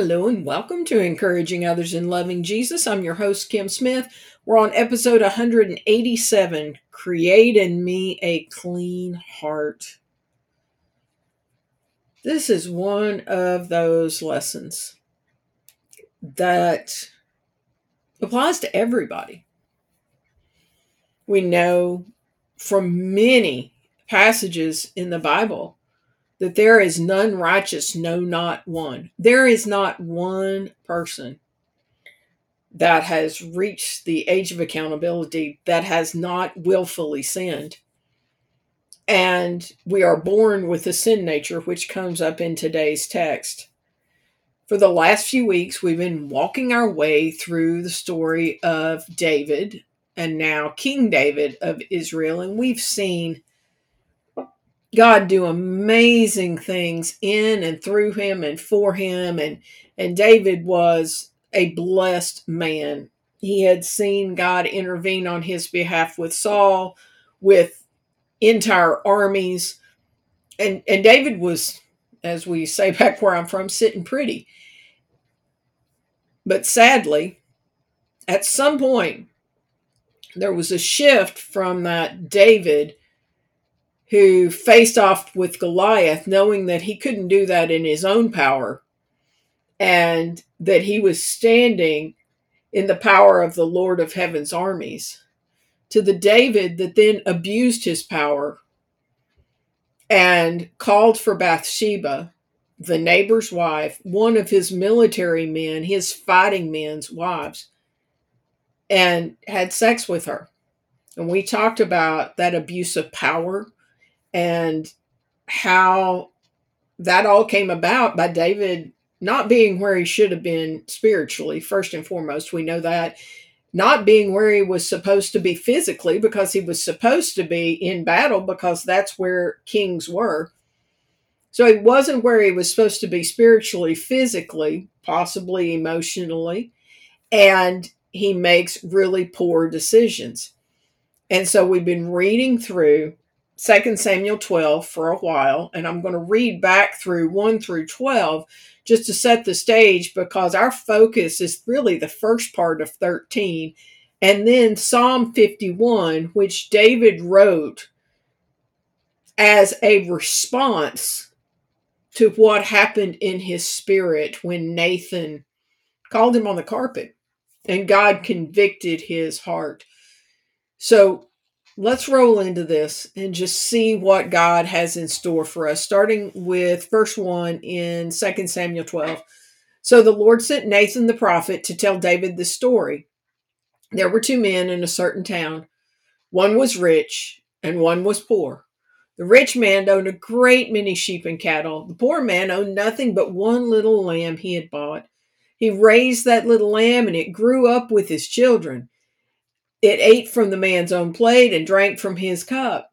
Hello and welcome to Encouraging Others in Loving Jesus. I'm your host, Kim Smith. We're on episode 187 Create in Me a Clean Heart. This is one of those lessons that applies to everybody. We know from many passages in the Bible that there is none righteous, no, not one. There is not one person that has reached the age of accountability that has not willfully sinned. And we are born with a sin nature, which comes up in today's text. For the last few weeks, we've been walking our way through the story of David and now King David of Israel, and we've seen God do amazing things in and through him and for him and and David was a blessed man. He had seen God intervene on his behalf with Saul with entire armies and and David was as we say back where I'm from sitting pretty. But sadly, at some point there was a shift from that David who faced off with Goliath, knowing that he couldn't do that in his own power and that he was standing in the power of the Lord of Heaven's armies, to the David that then abused his power and called for Bathsheba, the neighbor's wife, one of his military men, his fighting men's wives, and had sex with her. And we talked about that abuse of power and how that all came about by David not being where he should have been spiritually, first and foremost. We know that. Not being where he was supposed to be physically, because he was supposed to be in battle, because that's where kings were. So he wasn't where he was supposed to be spiritually, physically, possibly emotionally. And he makes really poor decisions. And so we've been reading through 2 Samuel 12 for a while, and I'm going to read back through 1 through 12 just to set the stage because our focus is really the first part of 13 and then Psalm 51, which David wrote as a response to what happened in his spirit when Nathan called him on the carpet and God convicted his heart. So let's roll into this and just see what God has in store for us, starting with verse 1 in 2 Samuel 12. So the Lord sent Nathan the prophet to tell David the story. There were two men in a certain town. One was rich and one was poor. The rich man owned a great many sheep and cattle. The poor man owned nothing but one little lamb he had bought. He raised that little lamb and it grew up with his children. It ate from the man's own plate and drank from his cup.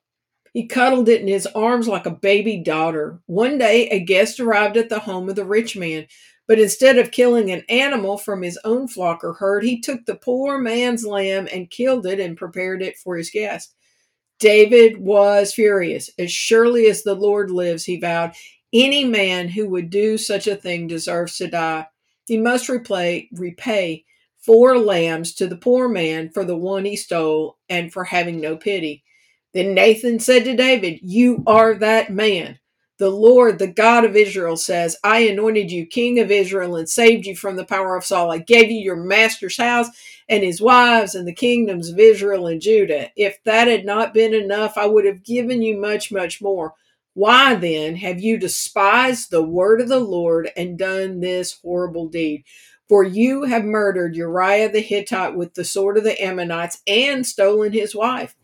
He cuddled it in his arms like a baby daughter. One day, a guest arrived at the home of the rich man, but instead of killing an animal from his own flock or herd, he took the poor man's lamb and killed it and prepared it for his guest. David was furious. As surely as the Lord lives, he vowed, any man who would do such a thing deserves to die. He must repay, repay four lambs to the poor man for the one he stole and for having no pity. Then Nathan said to David, You are that man. The Lord, the God of Israel, says, I anointed you king of Israel and saved you from the power of Saul. I gave you your master's house and his wives and the kingdoms of Israel and Judah. If that had not been enough, I would have given you much, much more. Why then have you despised the word of the Lord and done this horrible deed? For you have murdered Uriah the Hittite with the sword of the Ammonites and stolen his wife.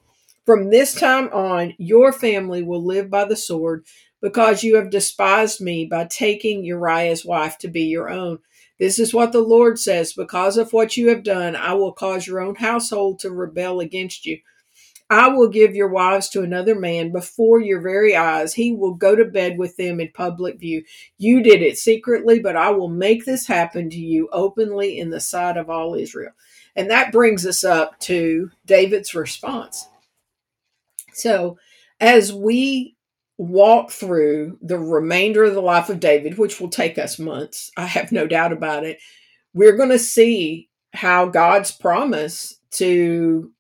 From this time on, your family will live by the sword because you have despised me by taking Uriah's wife to be your own. This is what the Lord says Because of what you have done, I will cause your own household to rebel against you. I will give your wives to another man before your very eyes. He will go to bed with them in public view. You did it secretly, but I will make this happen to you openly in the sight of all Israel. And that brings us up to David's response. So, as we walk through the remainder of the life of David, which will take us months. I have no doubt about it. We're going to see how God's promise to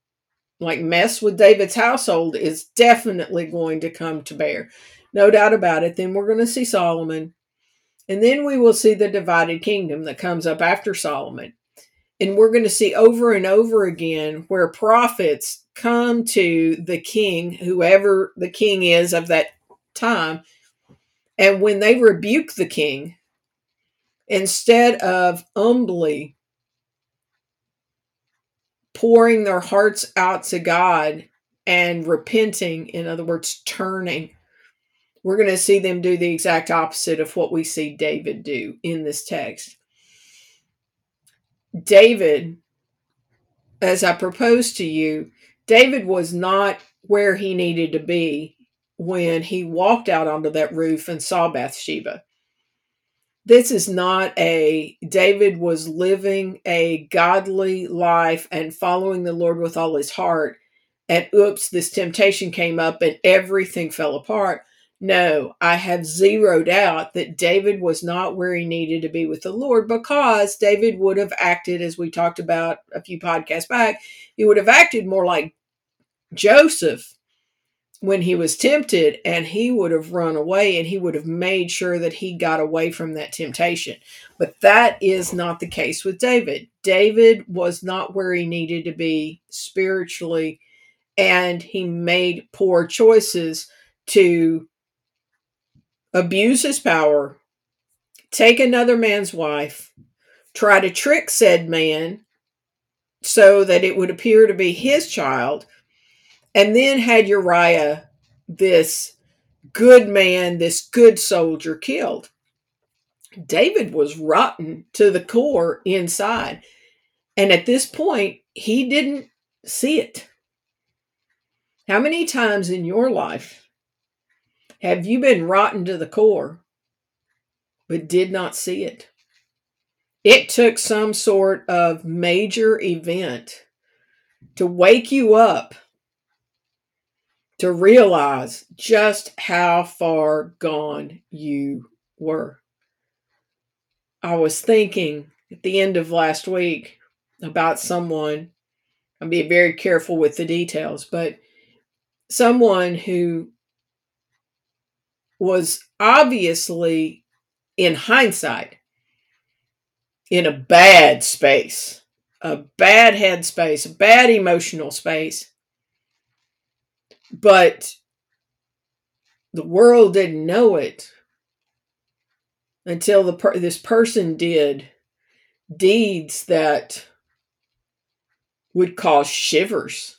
like mess with David's household is definitely going to come to bear. No doubt about it. Then we're going to see Solomon. And then we will see the divided kingdom that comes up after Solomon. And we're going to see over and over again where prophets come to the king, whoever the king is of that time, and when they rebuke the king, instead of humbly pouring their hearts out to God and repenting, in other words, turning, we're going to see them do the exact opposite of what we see David do in this text. David, as I proposed to you, David was not where he needed to be when he walked out onto that roof and saw Bathsheba. This is not a David was living a godly life and following the Lord with all his heart. And oops, this temptation came up and everything fell apart. No, I have zeroed out that David was not where he needed to be with the Lord because David would have acted, as we talked about a few podcasts back, he would have acted more like Joseph when he was tempted and he would have run away and he would have made sure that he got away from that temptation. But that is not the case with David. David was not where he needed to be spiritually and he made poor choices to abuse his power, take another man's wife, try to trick said man so that it would appear to be his child and then had Uriah, this good man, this good soldier, killed. David was rotten to the core inside. And at this point, he didn't see it. How many times in your life have you been rotten to the core but did not see it? It took some sort of major event to wake you up to realize just how far gone you were. I was thinking at the end of last week about someone, I'm being very careful with the details, but someone who was obviously, in hindsight, in a bad space, a bad headspace, a bad emotional space but the world didn't know it until the per- this person did deeds that would cause shivers.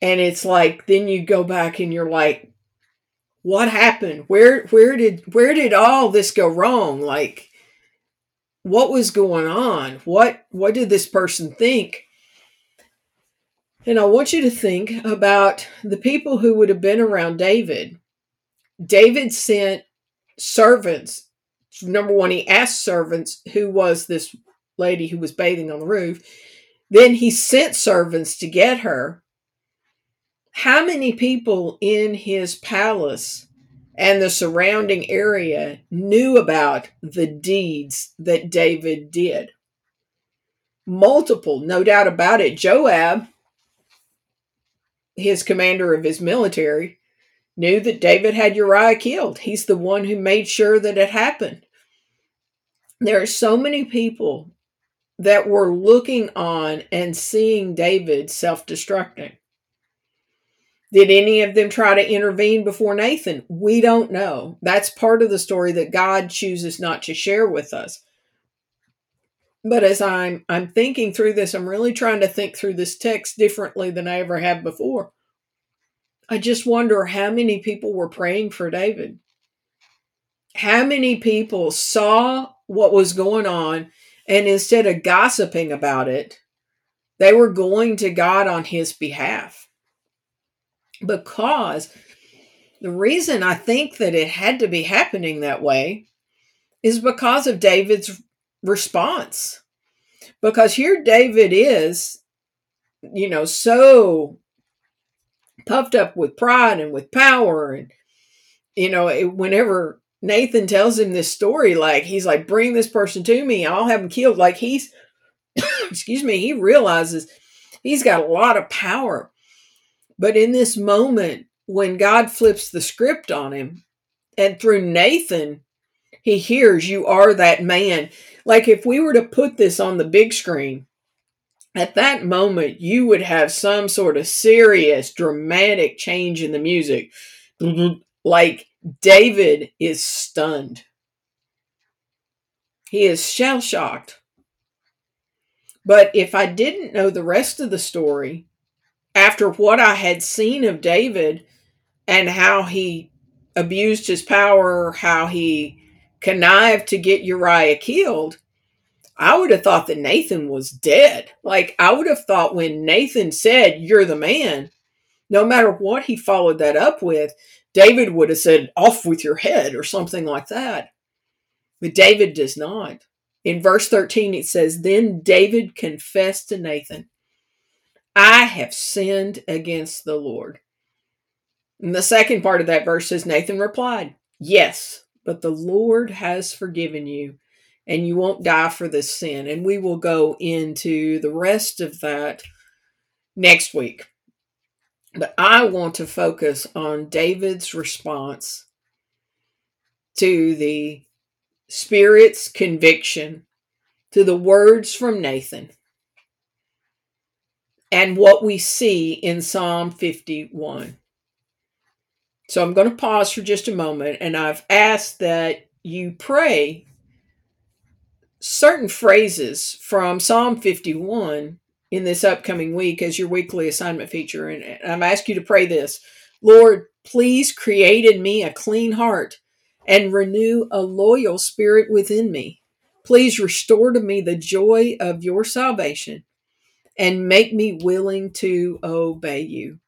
And it's like then you go back and you're like what happened? Where where did where did all this go wrong? Like what was going on? What what did this person think? And I want you to think about the people who would have been around David. David sent servants. Number one, he asked servants who was this lady who was bathing on the roof. Then he sent servants to get her. How many people in his palace and the surrounding area knew about the deeds that David did? Multiple, no doubt about it. Joab his commander of his military, knew that David had Uriah killed. He's the one who made sure that it happened. There are so many people that were looking on and seeing David self destructing. Did any of them try to intervene before Nathan? We don't know. That's part of the story that God chooses not to share with us. But as I'm I'm thinking through this, I'm really trying to think through this text differently than I ever have before. I just wonder how many people were praying for David. How many people saw what was going on and instead of gossiping about it, they were going to God on his behalf. Because the reason I think that it had to be happening that way is because of David's response. Because here David is, you know, so puffed up with pride and with power. And, you know, it, whenever Nathan tells him this story, like, he's like, bring this person to me, I'll have him killed. Like, he's, excuse me, he realizes he's got a lot of power. But in this moment, when God flips the script on him, and through Nathan, he hears, You are that man. Like if we were to put this on the big screen, at that moment, you would have some sort of serious, dramatic change in the music. Like David is stunned. He is shell shocked. But if I didn't know the rest of the story, after what I had seen of David and how he abused his power, how he connived to get Uriah killed, I would have thought that Nathan was dead. Like, I would have thought when Nathan said, You're the man, no matter what he followed that up with, David would have said, Off with your head or something like that. But David does not. In verse 13, it says, Then David confessed to Nathan, I have sinned against the Lord. And the second part of that verse says, Nathan replied, Yes, but the Lord has forgiven you, and you won't die for this sin. And we will go into the rest of that next week. But I want to focus on David's response to the Spirit's conviction, to the words from Nathan, and what we see in Psalm 51. So I'm going to pause for just a moment and I've asked that you pray certain phrases from Psalm 51 in this upcoming week as your weekly assignment feature. And I've asked you to pray this Lord, please create in me a clean heart and renew a loyal spirit within me. Please restore to me the joy of your salvation and make me willing to obey you.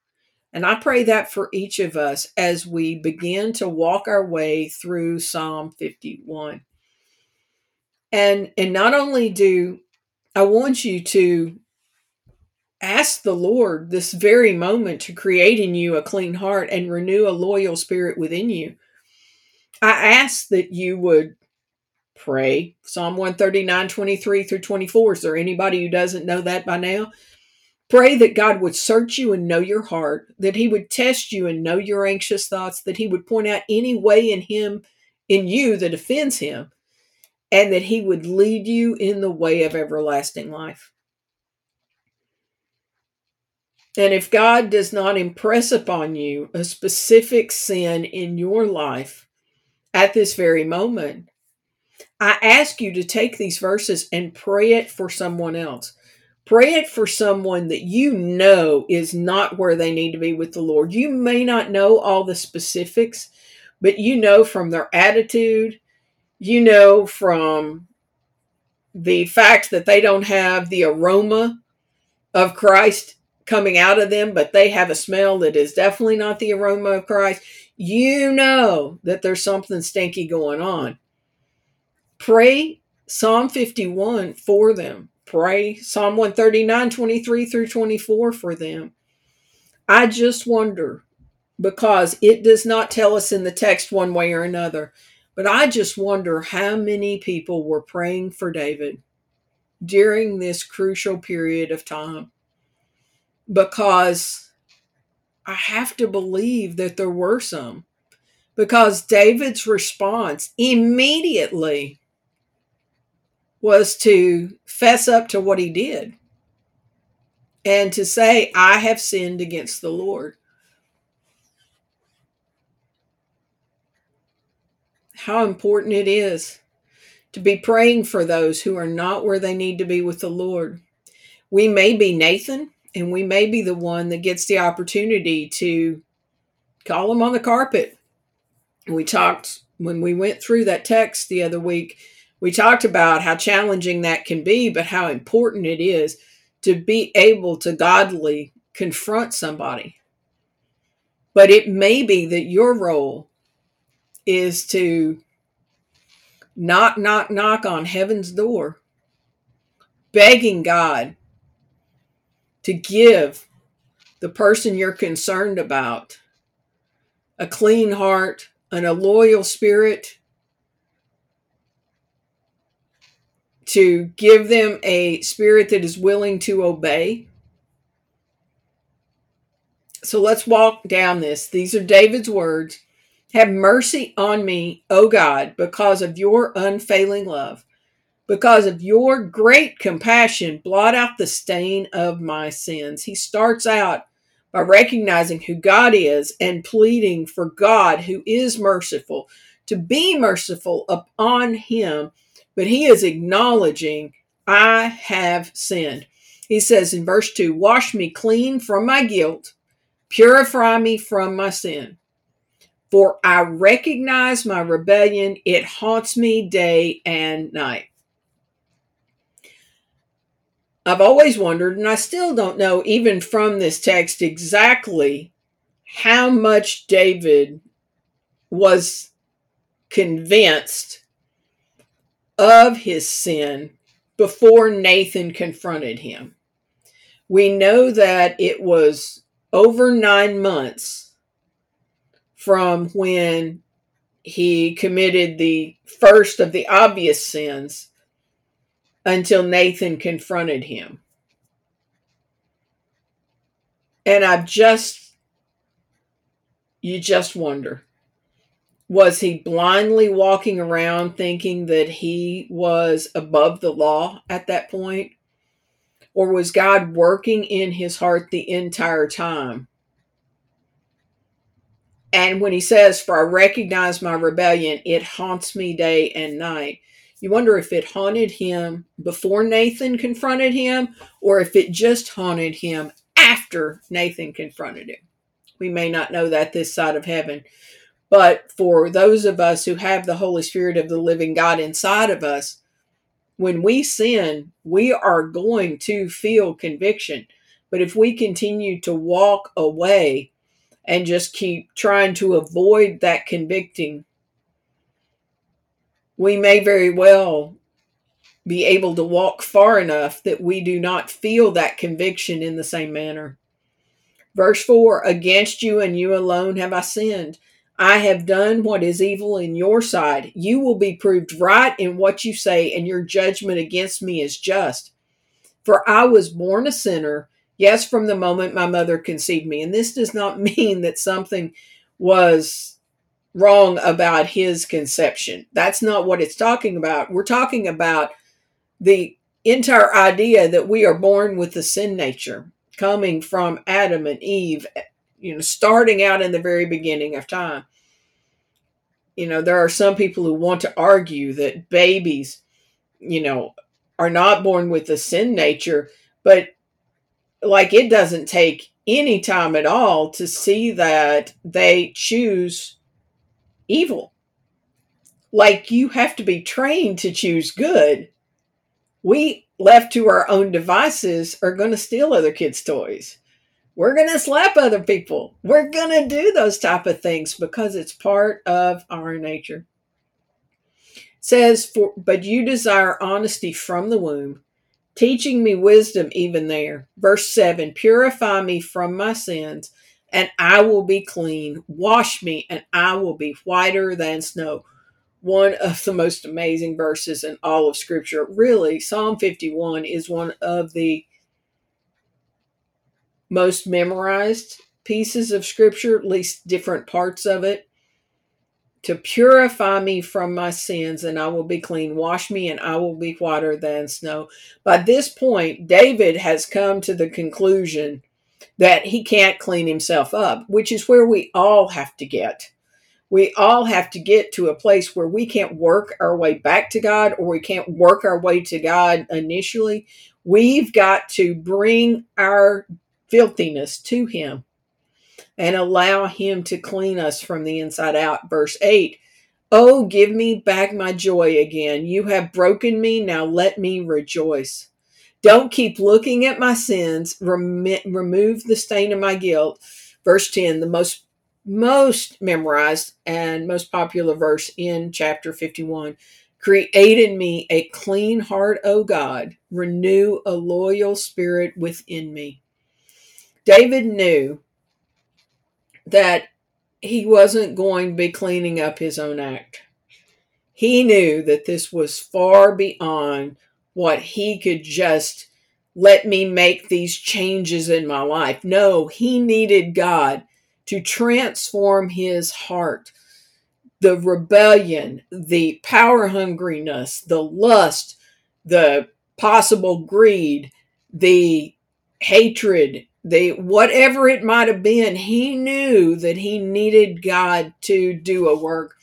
And I pray that for each of us as we begin to walk our way through Psalm 51. And and not only do I want you to ask the Lord this very moment to create in you a clean heart and renew a loyal spirit within you. I ask that you would pray Psalm 139, 23 through 24. Is there anybody who doesn't know that by now? Pray that God would search you and know your heart, that He would test you and know your anxious thoughts, that He would point out any way in Him, in you that offends Him, and that He would lead you in the way of everlasting life. And if God does not impress upon you a specific sin in your life at this very moment, I ask you to take these verses and pray it for someone else. Pray it for someone that you know is not where they need to be with the Lord. You may not know all the specifics, but you know from their attitude, you know from the fact that they don't have the aroma of Christ coming out of them, but they have a smell that is definitely not the aroma of Christ. You know that there's something stinky going on. Pray Psalm 51 for them pray Psalm 139, 23 through 24 for them. I just wonder because it does not tell us in the text one way or another, but I just wonder how many people were praying for David during this crucial period of time. Because I have to believe that there were some. Because David's response immediately was to fess up to what he did and to say, I have sinned against the Lord. How important it is to be praying for those who are not where they need to be with the Lord. We may be Nathan, and we may be the one that gets the opportunity to call them on the carpet. We talked when we went through that text the other week we talked about how challenging that can be, but how important it is to be able to godly confront somebody. But it may be that your role is to knock, knock, knock on heaven's door, begging God to give the person you're concerned about, a clean heart, and a loyal spirit, to give them a spirit that is willing to obey. So let's walk down this. These are David's words. Have mercy on me, O God, because of your unfailing love. Because of your great compassion, blot out the stain of my sins. He starts out by recognizing who God is and pleading for God, who is merciful, to be merciful upon him. But he is acknowledging, I have sinned. He says in verse 2 Wash me clean from my guilt, purify me from my sin. For I recognize my rebellion, it haunts me day and night. I've always wondered, and I still don't know, even from this text, exactly how much David was convinced of his sin before Nathan confronted him. We know that it was over nine months from when he committed the first of the obvious sins until Nathan confronted him. And I just, you just wonder was he blindly walking around thinking that he was above the law at that point? Or was God working in his heart the entire time? And when he says, For I recognize my rebellion, it haunts me day and night. You wonder if it haunted him before Nathan confronted him or if it just haunted him after Nathan confronted him. We may not know that this side of heaven. But for those of us who have the Holy Spirit of the living God inside of us, when we sin, we are going to feel conviction. But if we continue to walk away and just keep trying to avoid that convicting we may very well be able to walk far enough that we do not feel that conviction in the same manner. Verse 4 Against you and you alone have I sinned. I have done what is evil in your sight. You will be proved right in what you say, and your judgment against me is just. For I was born a sinner, yes, from the moment my mother conceived me. And this does not mean that something was wrong about his conception. That's not what it's talking about. We're talking about the entire idea that we are born with the sin nature coming from Adam and Eve, you know, starting out in the very beginning of time. You know, there are some people who want to argue that babies, you know, are not born with a sin nature, but like it doesn't take any time at all to see that they choose evil. Like you have to be trained to choose good. We, left to our own devices, are going to steal other kids' toys. We're going to slap other people. We're going to do those type of things because it's part of our nature. It says, for, but you desire honesty from the womb, teaching me wisdom even there. Verse 7 Purify me from my sins and I will be clean. Wash me, and I will be whiter than snow. One of the most amazing verses in all of Scripture. Really, Psalm 51 is one of the most memorized pieces of Scripture, at least different parts of it. To purify me from my sins, and I will be clean. Wash me, and I will be whiter than snow. By this point, David has come to the conclusion that he can't clean himself up, which is where we all have to get. We all have to get to a place where we can't work our way back to God or we can't work our way to God initially. We've got to bring our filthiness to Him and allow Him to clean us from the inside out. Verse 8 Oh, give me back my joy again. You have broken me. Now let me rejoice. Don't keep looking at my sins. Rem- remove the stain of my guilt. Verse 10, the most most memorized and most popular verse in chapter 51. Create in me a clean heart, O God. Renew a loyal spirit within me. David knew that he wasn't going to be cleaning up his own act. He knew that this was far beyond what he could just let me make these changes in my life. No, he needed God to transform his heart. The rebellion, the power hungriness, the lust, the possible greed, the hatred, whatever it might have been, he knew that he needed God to do a work.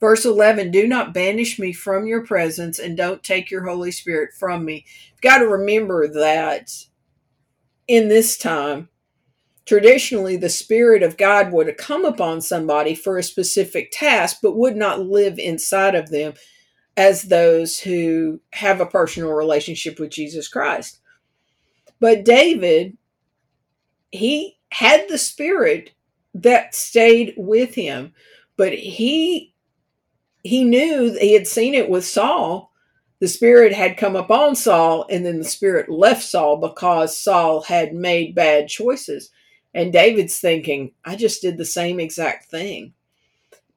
Verse 11, do not banish me from your presence and don't take your Holy Spirit from me. You've got to remember that in this time, traditionally the Spirit of God would come upon somebody for a specific task, but would not live inside of them as those who have a personal relationship with Jesus Christ. But David, he had the Spirit that stayed with him, but he he knew he had seen it with Saul. The Spirit had come upon Saul, and then the Spirit left Saul because Saul had made bad choices. And David's thinking, I just did the same exact thing.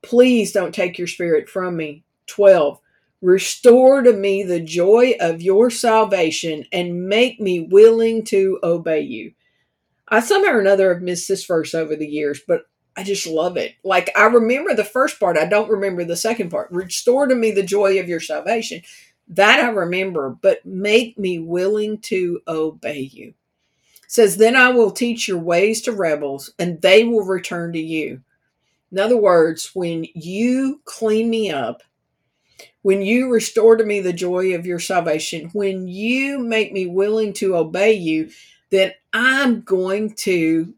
Please don't take your spirit from me. 12. Restore to me the joy of your salvation and make me willing to obey you. I somehow or another have missed this verse over the years, but I just love it. Like I remember the first part, I don't remember the second part. Restore to me the joy of your salvation. That I remember, but make me willing to obey you. It says, Then I will teach your ways to rebels, and they will return to you. In other words, when you clean me up, when you restore to me the joy of your salvation, when you make me willing to obey you, then I'm going to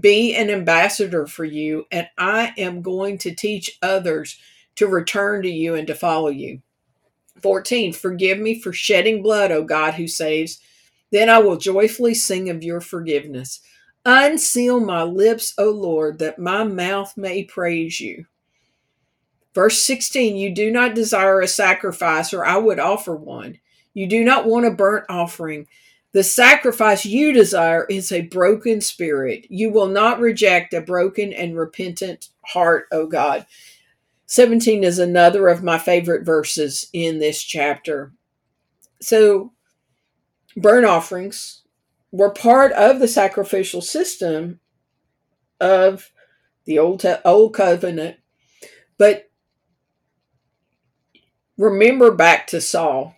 be an ambassador for you, and I am going to teach others to return to you and to follow you. 14. Forgive me for shedding blood, O God who saves. Then I will joyfully sing of your forgiveness. Unseal my lips, O Lord, that my mouth may praise you. Verse 16 You do not desire a sacrifice, or I would offer one. You do not want a burnt offering. The sacrifice you desire is a broken spirit. You will not reject a broken and repentant heart, O God. 17 is another of my favorite verses in this chapter. So, burnt offerings were part of the sacrificial system of the old old covenant but remember back to Saul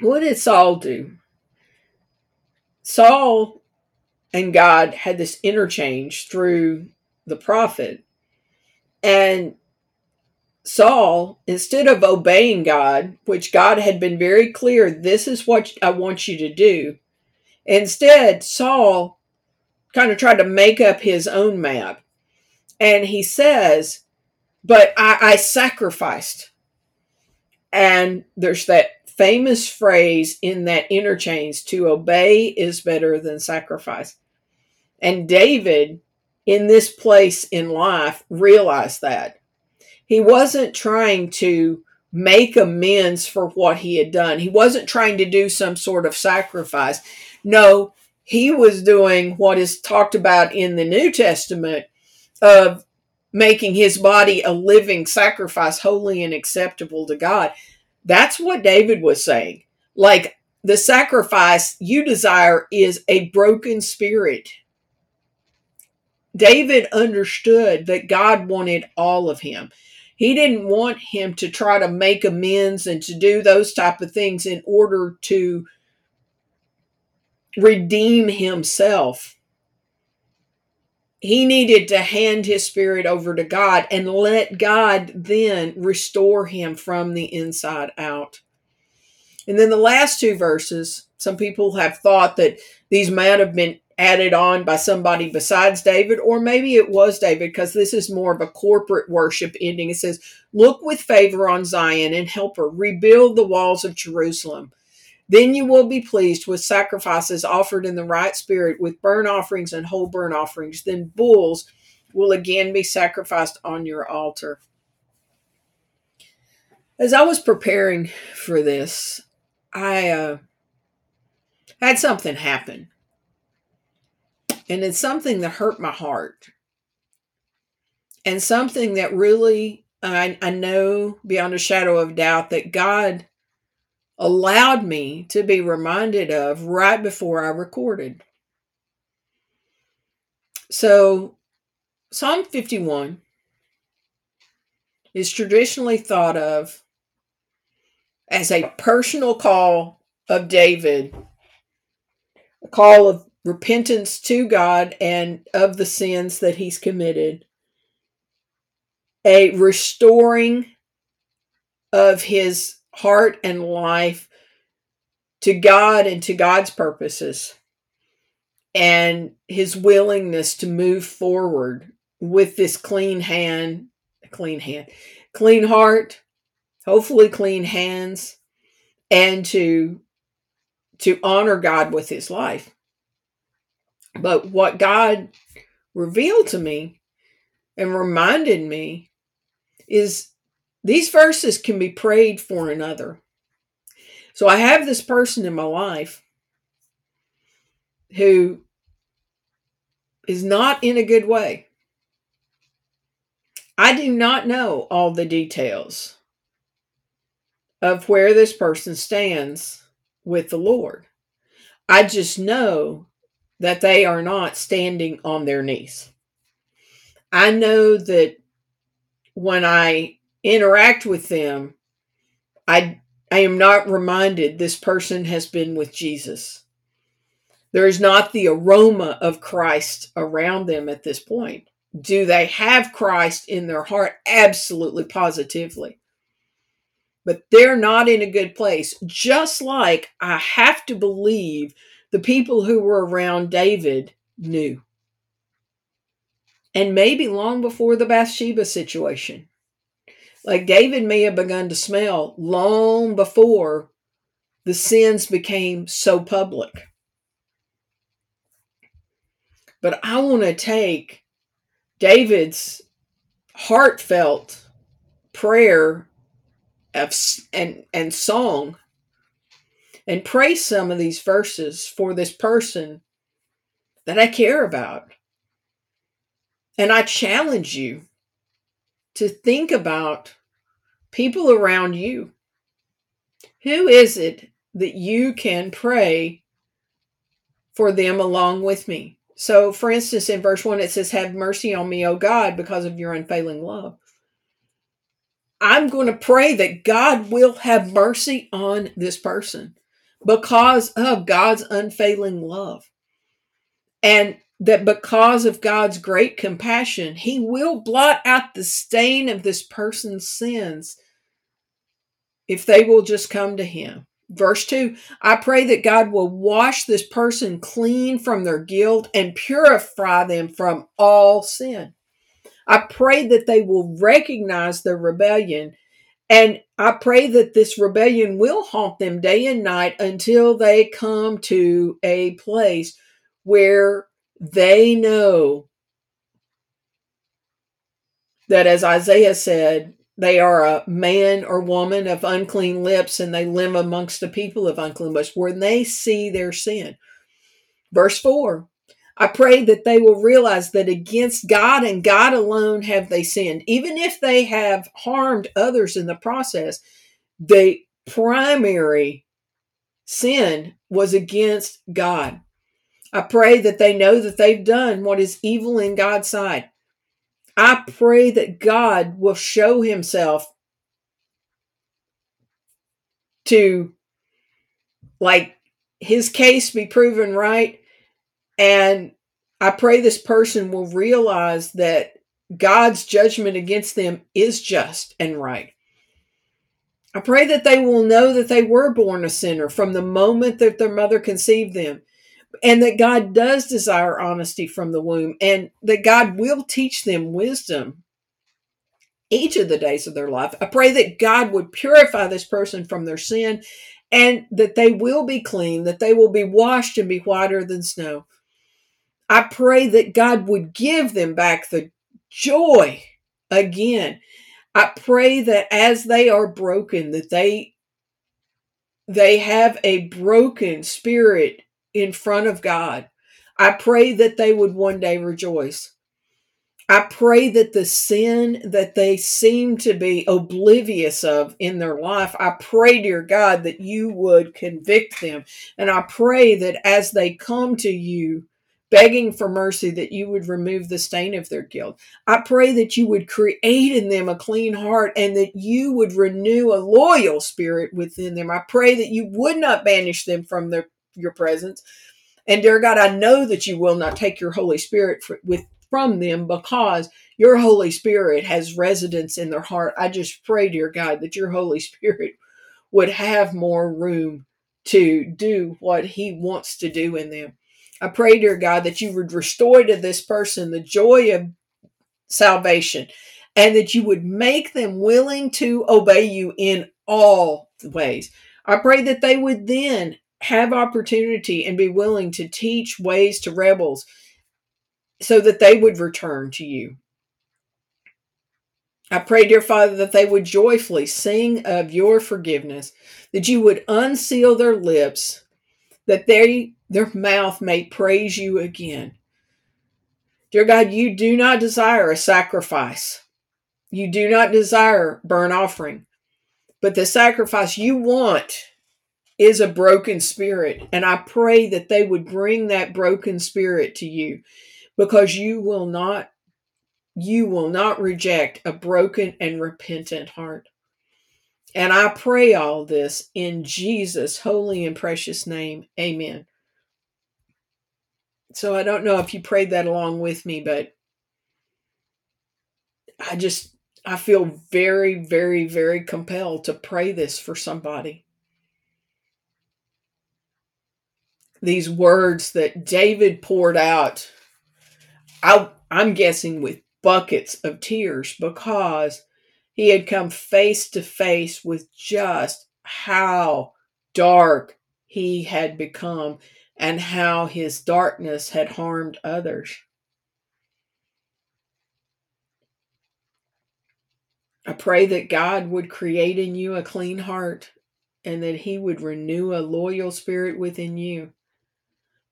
what did Saul do Saul and God had this interchange through the prophet. And Saul, instead of obeying God, which God had been very clear, this is what I want you to do, instead, Saul kind of tried to make up his own map. And he says, But I, I sacrificed. And there's that famous phrase in that interchange to obey is better than sacrifice. And David, in this place in life, realized that. He wasn't trying to make amends for what he had done, he wasn't trying to do some sort of sacrifice. No, he was doing what is talked about in the New Testament of making his body a living sacrifice, holy and acceptable to God. That's what David was saying. Like the sacrifice you desire is a broken spirit. David understood that God wanted all of him. He didn't want him to try to make amends and to do those type of things in order to redeem himself. He needed to hand his spirit over to God and let God then restore him from the inside out. And then the last two verses, some people have thought that these might have been added on by somebody besides David, or maybe it was David, because this is more of a corporate worship ending. It says, Look with favor on Zion and help her rebuild the walls of Jerusalem. Then you will be pleased with sacrifices offered in the right spirit, with burnt offerings and whole burnt offerings. Then bulls will again be sacrificed on your altar. As I was preparing for this, I uh, had something happen. And it's something that hurt my heart. And something that really, I, I know beyond a shadow of doubt that God allowed me to be reminded of right before I recorded. So, Psalm 51 is traditionally thought of as a personal call of David, a call of repentance to God and of the sins that he's committed, a restoring of his heart and life to God and to God's purposes and his willingness to move forward with this clean hand, clean hand, clean heart, hopefully clean hands, and to to honor God with his life. But what God revealed to me and reminded me is these verses can be prayed for another. So I have this person in my life who is not in a good way. I do not know all the details of where this person stands with the Lord. I just know that they are not standing on their knees. I know that when I interact with them, I I am not reminded this person has been with Jesus. There is not the aroma of Christ around them at this point. Do they have Christ in their heart? Absolutely, positively. But they're not in a good place. Just like I have to believe the people who were around David knew. And maybe long before the Bathsheba situation. Like David may have begun to smell long before the sins became so public. But I want to take David's heartfelt prayer of, and, and song and pray some of these verses for this person that I care about. And I challenge you to think about people around you. Who is it that you can pray for them along with me? So, for instance, in verse 1, it says, Have mercy on me, O God, because of your unfailing love. I'm going to pray that God will have mercy on this person because of God's unfailing love. And that because of God's great compassion, He will blot out the stain of this person's sins if they will just come to Him. Verse 2 I pray that God will wash this person clean from their guilt and purify them from all sin. I pray that they will recognize their rebellion and I pray that this rebellion will haunt them day and night until they come to a place where they know that, as Isaiah said, they are a man or woman of unclean lips and they live amongst the people of unclean lips when they see their sin. Verse 4 I pray that they will realize that against God and God alone have they sinned. Even if they have harmed others in the process, the primary sin was against God. I pray that they know that they've done what is evil in God's sight. I pray that God will show himself to like his case be proven right and I pray this person will realize that God's judgment against them is just and right. I pray that they will know that they were born a sinner from the moment that their mother conceived them and that God does desire honesty from the womb, and that God will teach them wisdom each of the days of their life. I pray that God would purify this person from their sin and that they will be clean, that they will be washed and be whiter than snow. I pray that God would give them back the joy again. I pray that as they are broken, that they they have a broken spirit in front of God. I pray that they would one day rejoice. I pray that the sin that they seem to be oblivious of in their life, I pray, dear God, that you would convict them. And I pray that as they come to you, begging for mercy, that you would remove the stain of their guilt. I pray that you would create in them a clean heart and that you would renew a loyal spirit within them. I pray that you would not banish them from their, your presence. And dear God, I know that you will not take your Holy Spirit for, with from them because your Holy Spirit has residence in their heart. I just pray, dear God, that your Holy Spirit would have more room to do what He wants to do in them. I pray, dear God, that you would restore to this person the joy of salvation and that you would make them willing to obey you in all ways. I pray that they would then have opportunity and be willing to teach ways to rebels so that they would return to you. I pray, dear Father, that they would joyfully sing of your forgiveness, that you would unseal their lips, that they their mouth may praise you again. Dear God, you do not desire a sacrifice. You do not desire burnt offering. But the sacrifice you want is a broken spirit. And I pray that they would bring that broken spirit to you because you will not you will not reject a broken and repentant heart. And I pray all this in Jesus' holy and precious name. Amen. So I don't know if you prayed that along with me, but I just I feel very very very compelled to pray this for somebody. These words that David poured out I, I'm guessing with buckets of tears because he had come face to face with just how dark he had become and how his darkness had harmed others. I pray that God would create in you a clean heart and that he would renew a loyal spirit within you.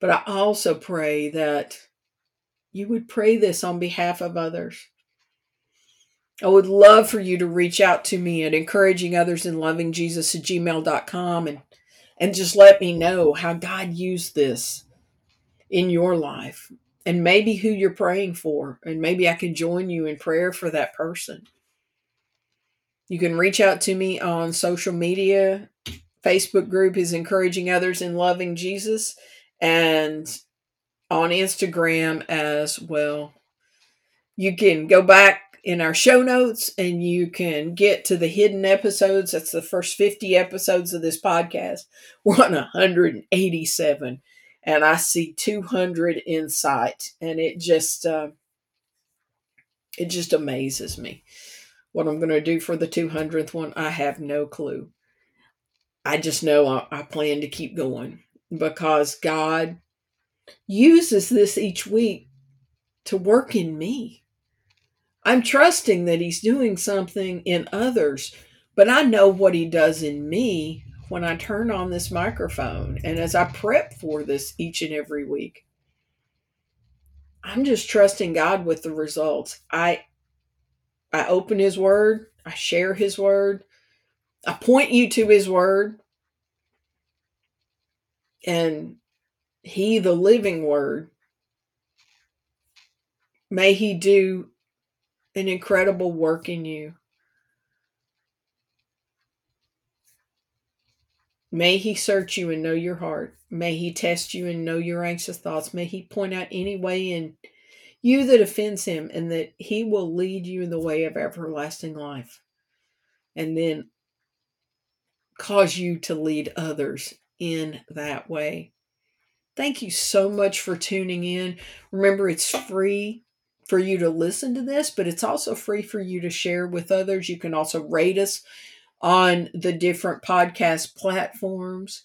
But I also pray that you would pray this on behalf of others. I would love for you to reach out to me at encouraging others in loving Jesus at gmail.com and, and just let me know how God used this in your life and maybe who you're praying for. And maybe I can join you in prayer for that person. You can reach out to me on social media. Facebook group is encouraging others in loving Jesus. And on Instagram as well. You can go back in our show notes and you can get to the hidden episodes. That's the first 50 episodes of this podcast. We're on 187 and I see 200 in sight and it just uh, it just amazes me. What I'm going to do for the 200th one, I have no clue. I just know I, I plan to keep going because God uses this each week to work in me. I'm trusting that He's doing something in others, but I know what He does in me when I turn on this microphone and as I prep for this each and every week. I'm just trusting God with the results. I I open his word, I share his word, I point you to his word. And he, the living word, may he do an incredible work in you. May he search you and know your heart. May he test you and know your anxious thoughts. May he point out any way in you that offends him and that he will lead you in the way of everlasting life. And then cause you to lead others in that way. Thank you so much for tuning in. Remember, it's free for you to listen to this, but it's also free for you to share with others. You can also rate us on the different podcast platforms.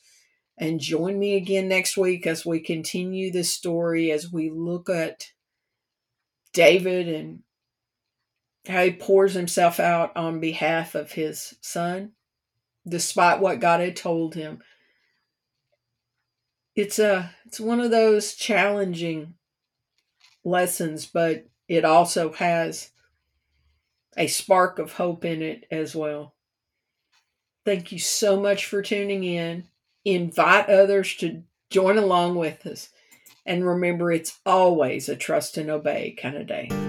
And join me again next week as we continue this story, as we look at David and how he pours himself out on behalf of his son, despite what God had told him it's a it's one of those challenging lessons, but it also has a spark of hope in it as well. Thank you so much for tuning in. Invite others to join along with us. And remember, it's always a trust and obey kind of day.